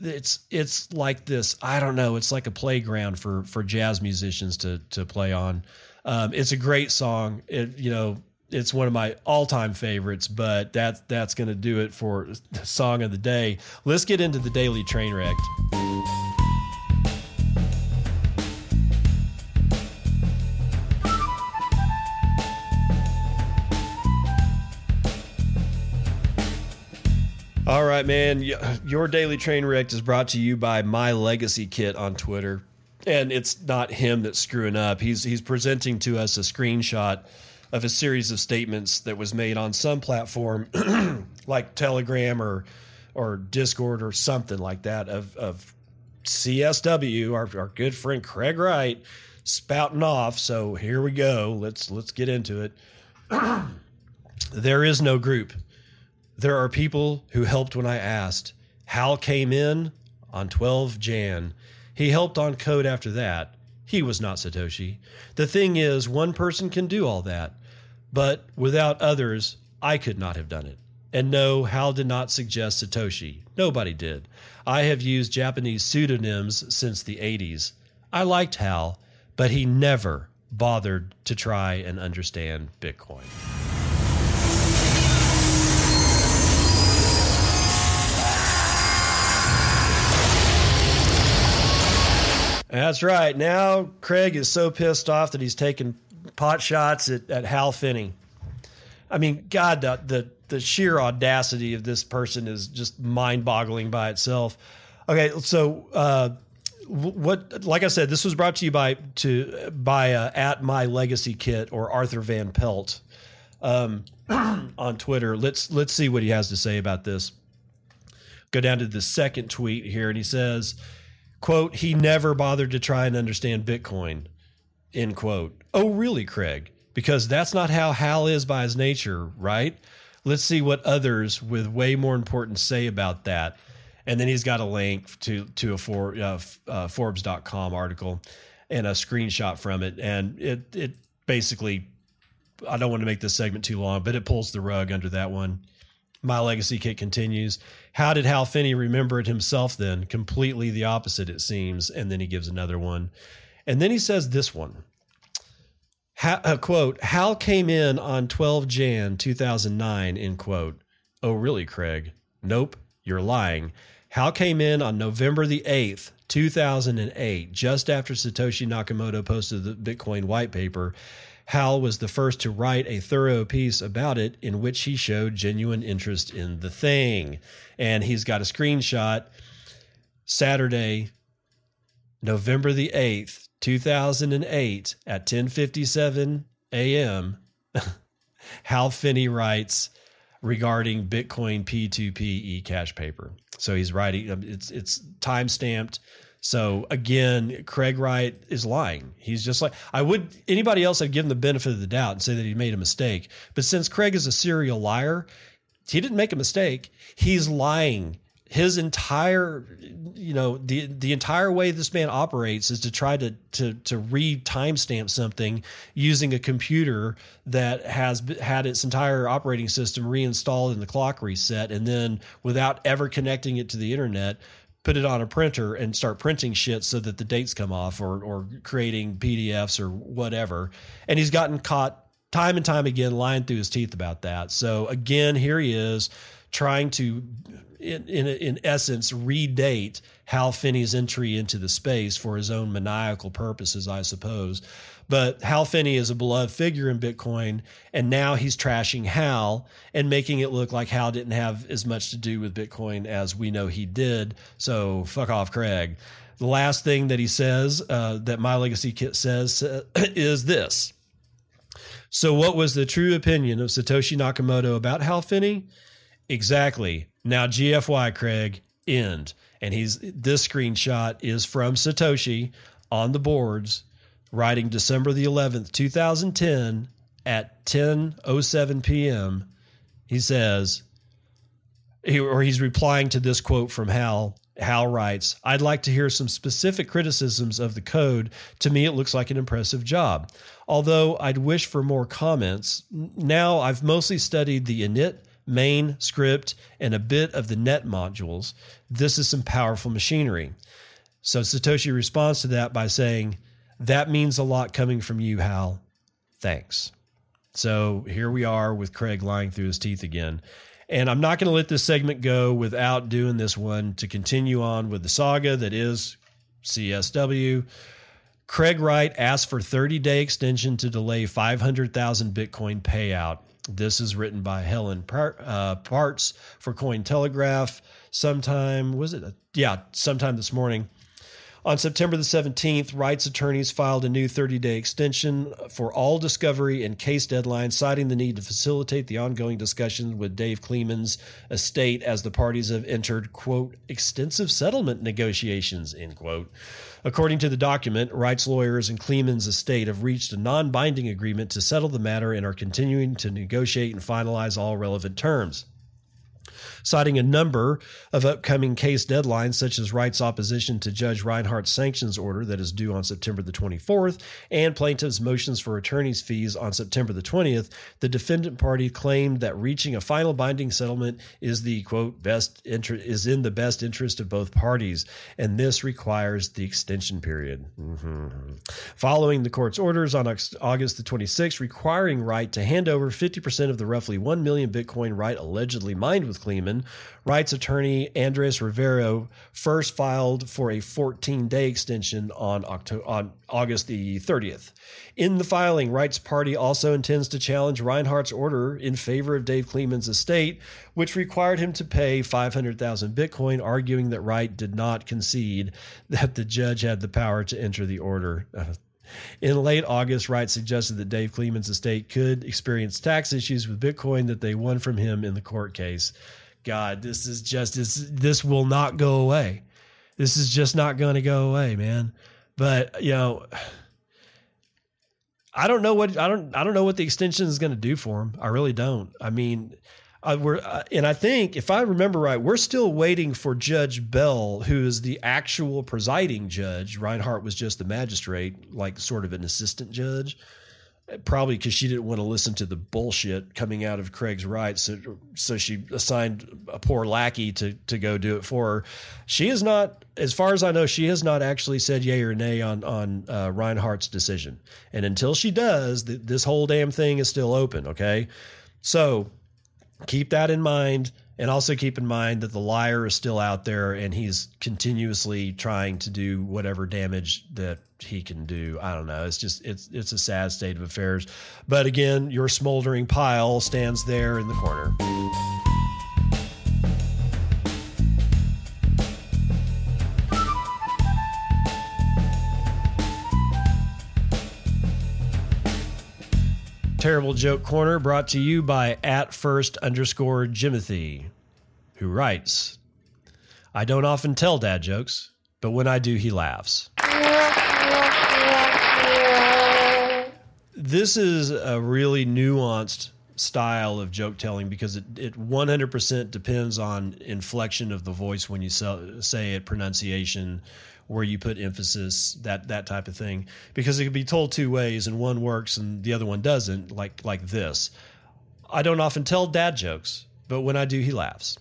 it's it's like this. I don't know. It's like a playground for for jazz musicians to to play on. Um, it's a great song. It you know it's one of my all time favorites. But that that's going to do it for the song of the day. Let's get into the daily train wreck. All right, man. Your daily train wreck is brought to you by My Legacy Kit on Twitter, and it's not him that's screwing up. He's he's presenting to us a screenshot of a series of statements that was made on some platform, like Telegram or or Discord or something like that, of of CSW, our, our good friend Craig Wright, spouting off. So here we go. Let's let's get into it. there is no group there are people who helped when I asked. Hal came in on 12 Jan. He helped on code after that. He was not Satoshi. The thing is, one person can do all that, but without others, I could not have done it. And no, Hal did not suggest Satoshi. Nobody did. I have used Japanese pseudonyms since the 80s. I liked Hal, but he never bothered to try and understand Bitcoin. That's right. Now Craig is so pissed off that he's taking pot shots at, at Hal Finney. I mean, God, the, the the sheer audacity of this person is just mind boggling by itself. Okay, so uh, what? Like I said, this was brought to you by to by uh, at my legacy kit or Arthur Van Pelt um, on Twitter. Let's let's see what he has to say about this. Go down to the second tweet here, and he says quote, he never bothered to try and understand Bitcoin, end quote. Oh, really, Craig? Because that's not how Hal is by his nature, right? Let's see what others with way more importance say about that. And then he's got a link to to a for, uh, uh, Forbes.com article and a screenshot from it. And it it basically, I don't want to make this segment too long, but it pulls the rug under that one. My Legacy Kit continues. How did Hal Finney remember it himself then? Completely the opposite, it seems. And then he gives another one. And then he says this one. Ha, uh, quote, Hal came in on 12 Jan 2009, end quote. Oh, really, Craig? Nope, you're lying. Hal came in on November the 8th, 2008, just after Satoshi Nakamoto posted the Bitcoin white paper Hal was the first to write a thorough piece about it in which he showed genuine interest in the thing. And he's got a screenshot Saturday, November the 8th, 2008 at 10:57 a.m. Hal Finney writes regarding Bitcoin P2P e-cash paper. So he's writing um, it's it's time stamped So again, Craig Wright is lying. He's just like I would anybody else I'd give him the benefit of the doubt and say that he made a mistake. But since Craig is a serial liar, he didn't make a mistake. He's lying. His entire, you know, the the entire way this man operates is to try to to to re timestamp something using a computer that has had its entire operating system reinstalled in the clock reset, and then without ever connecting it to the internet, put it on a printer and start printing shit so that the dates come off or or creating PDFs or whatever. And he's gotten caught time and time again lying through his teeth about that. So again, here he is trying to in in, in essence redate Hal Finney's entry into the space for his own maniacal purposes, I suppose. But Hal Finney is a beloved figure in Bitcoin, and now he's trashing Hal and making it look like Hal didn't have as much to do with Bitcoin as we know he did. So fuck off, Craig. The last thing that he says uh, that My Legacy Kit says uh, is this. So, what was the true opinion of Satoshi Nakamoto about Hal Finney? Exactly. Now, GFY, Craig, end. And he's this screenshot is from Satoshi on the boards writing December the 11th, 2010 at 10:07 p.m. He says or he's replying to this quote from Hal. Hal writes, I'd like to hear some specific criticisms of the code. To me, it looks like an impressive job. Although I'd wish for more comments. Now I've mostly studied the init, main, script, and a bit of the net modules. This is some powerful machinery. So Satoshi responds to that by saying, That means a lot coming from you, Hal. Thanks. So here we are with Craig lying through his teeth again. And I'm not going to let this segment go without doing this one to continue on with the saga that is CSW. Craig Wright asked for 30 day extension to delay 500,000 Bitcoin payout. This is written by Helen Par- uh, Partz for Cointelegraph. Sometime was it? Yeah, sometime this morning. On September the 17th, Wright's attorneys filed a new 30 day extension for all discovery and case deadlines, citing the need to facilitate the ongoing discussions with Dave Kleiman's estate as the parties have entered, quote, extensive settlement negotiations, end quote. According to the document, Wright's lawyers and Kleiman's estate have reached a non binding agreement to settle the matter and are continuing to negotiate and finalize all relevant terms citing a number of upcoming case deadlines, such as Wright's opposition to Judge Reinhart's sanctions order that is due on September the 24th, and plaintiff's motions for attorney's fees on September the 20th. The defendant party claimed that reaching a final binding settlement is the quote best is in the best interest of both parties, and this requires the extension period. Mm-hmm. Following the court's orders on August the 26th, requiring Wright to hand over 50% of the roughly 1 million Bitcoin Wright allegedly mined with Kleiman, Wright's attorney Andres Rivero first filed for a 14 day extension on, October, on August the 30th. In the filing, Wright's party also intends to challenge Reinhart's order in favor of Dave Kleiman's estate, which required him to pay 500,000 Bitcoin, arguing that Wright did not concede that the judge had the power to enter the order. Uh, in late August, Wright suggested that Dave Kleiman's estate could experience tax issues with Bitcoin that they won from him in the court case. God, this is just this this will not go away. This is just not going to go away, man. But you know, I don't know what I don't I don't know what the extension is going to do for him. I really don't. I mean, uh, we're uh, and I think if I remember right, we're still waiting for Judge Bell, who is the actual presiding judge. Reinhart was just the magistrate, like sort of an assistant judge probably because she didn't want to listen to the bullshit coming out of Craig's Wright. So, so she assigned a poor lackey to to go do it for her. She is not, as far as I know, she has not actually said yay or nay on on uh, Reinhart's decision. And until she does, th- this whole damn thing is still open. Okay, so keep that in mind. And also keep in mind that the liar is still out there and he's continuously trying to do whatever damage that he can do. I don't know. It's just it's it's a sad state of affairs. But again, your smoldering pile stands there in the corner. Terrible Joke Corner brought to you by at first underscore Jimothy, who writes, I don't often tell dad jokes, but when I do, he laughs. This is a really nuanced style of joke telling because it, it 100% depends on inflection of the voice when you say it, pronunciation, where you put emphasis, that that type of thing. Because it can be told two ways, and one works and the other one doesn't. Like like this. I don't often tell dad jokes, but when I do, he laughs.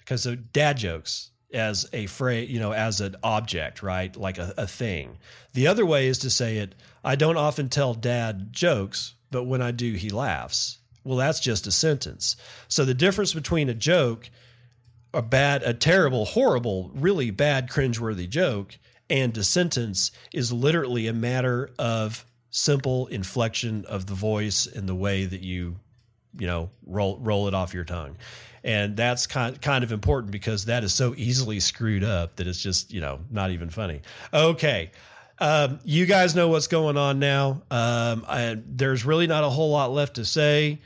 Because so dad jokes as a phrase, you know, as an object, right? Like a, a thing. The other way is to say it, I don't often tell dad jokes, but when I do, he laughs. Well, that's just a sentence. So the difference between a joke, a bad, a terrible, horrible, really bad, cringeworthy joke, and a sentence is literally a matter of simple inflection of the voice and the way that you, you know, roll roll it off your tongue. And that's kind kind of important because that is so easily screwed up that it's just, you know, not even funny. Okay. Um, you guys know what's going on now. Um, I, there's really not a whole lot left to say.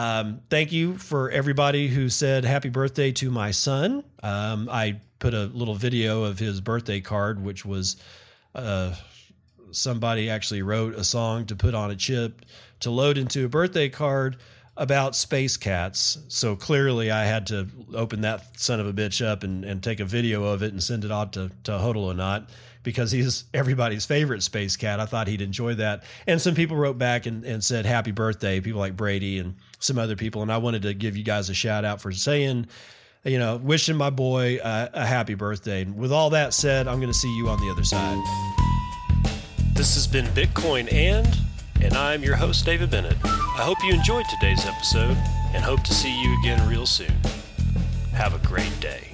Um, thank you for everybody who said happy birthday to my son. Um, I put a little video of his birthday card, which was uh, somebody actually wrote a song to put on a chip to load into a birthday card about space cats. So clearly, I had to open that son of a bitch up and, and take a video of it and send it out to, to Hodlonaut because he's everybody's favorite space cat. I thought he'd enjoy that. And some people wrote back and, and said happy birthday, people like Brady and some other people. And I wanted to give you guys a shout out for saying, you know, wishing my boy a, happy birthday. With all that said, I'm going to see you on the other side. This has been Bitcoin and, and I'm your host, David Bennett. I hope you enjoyed today's episode and hope to see you again real soon. Have a great day.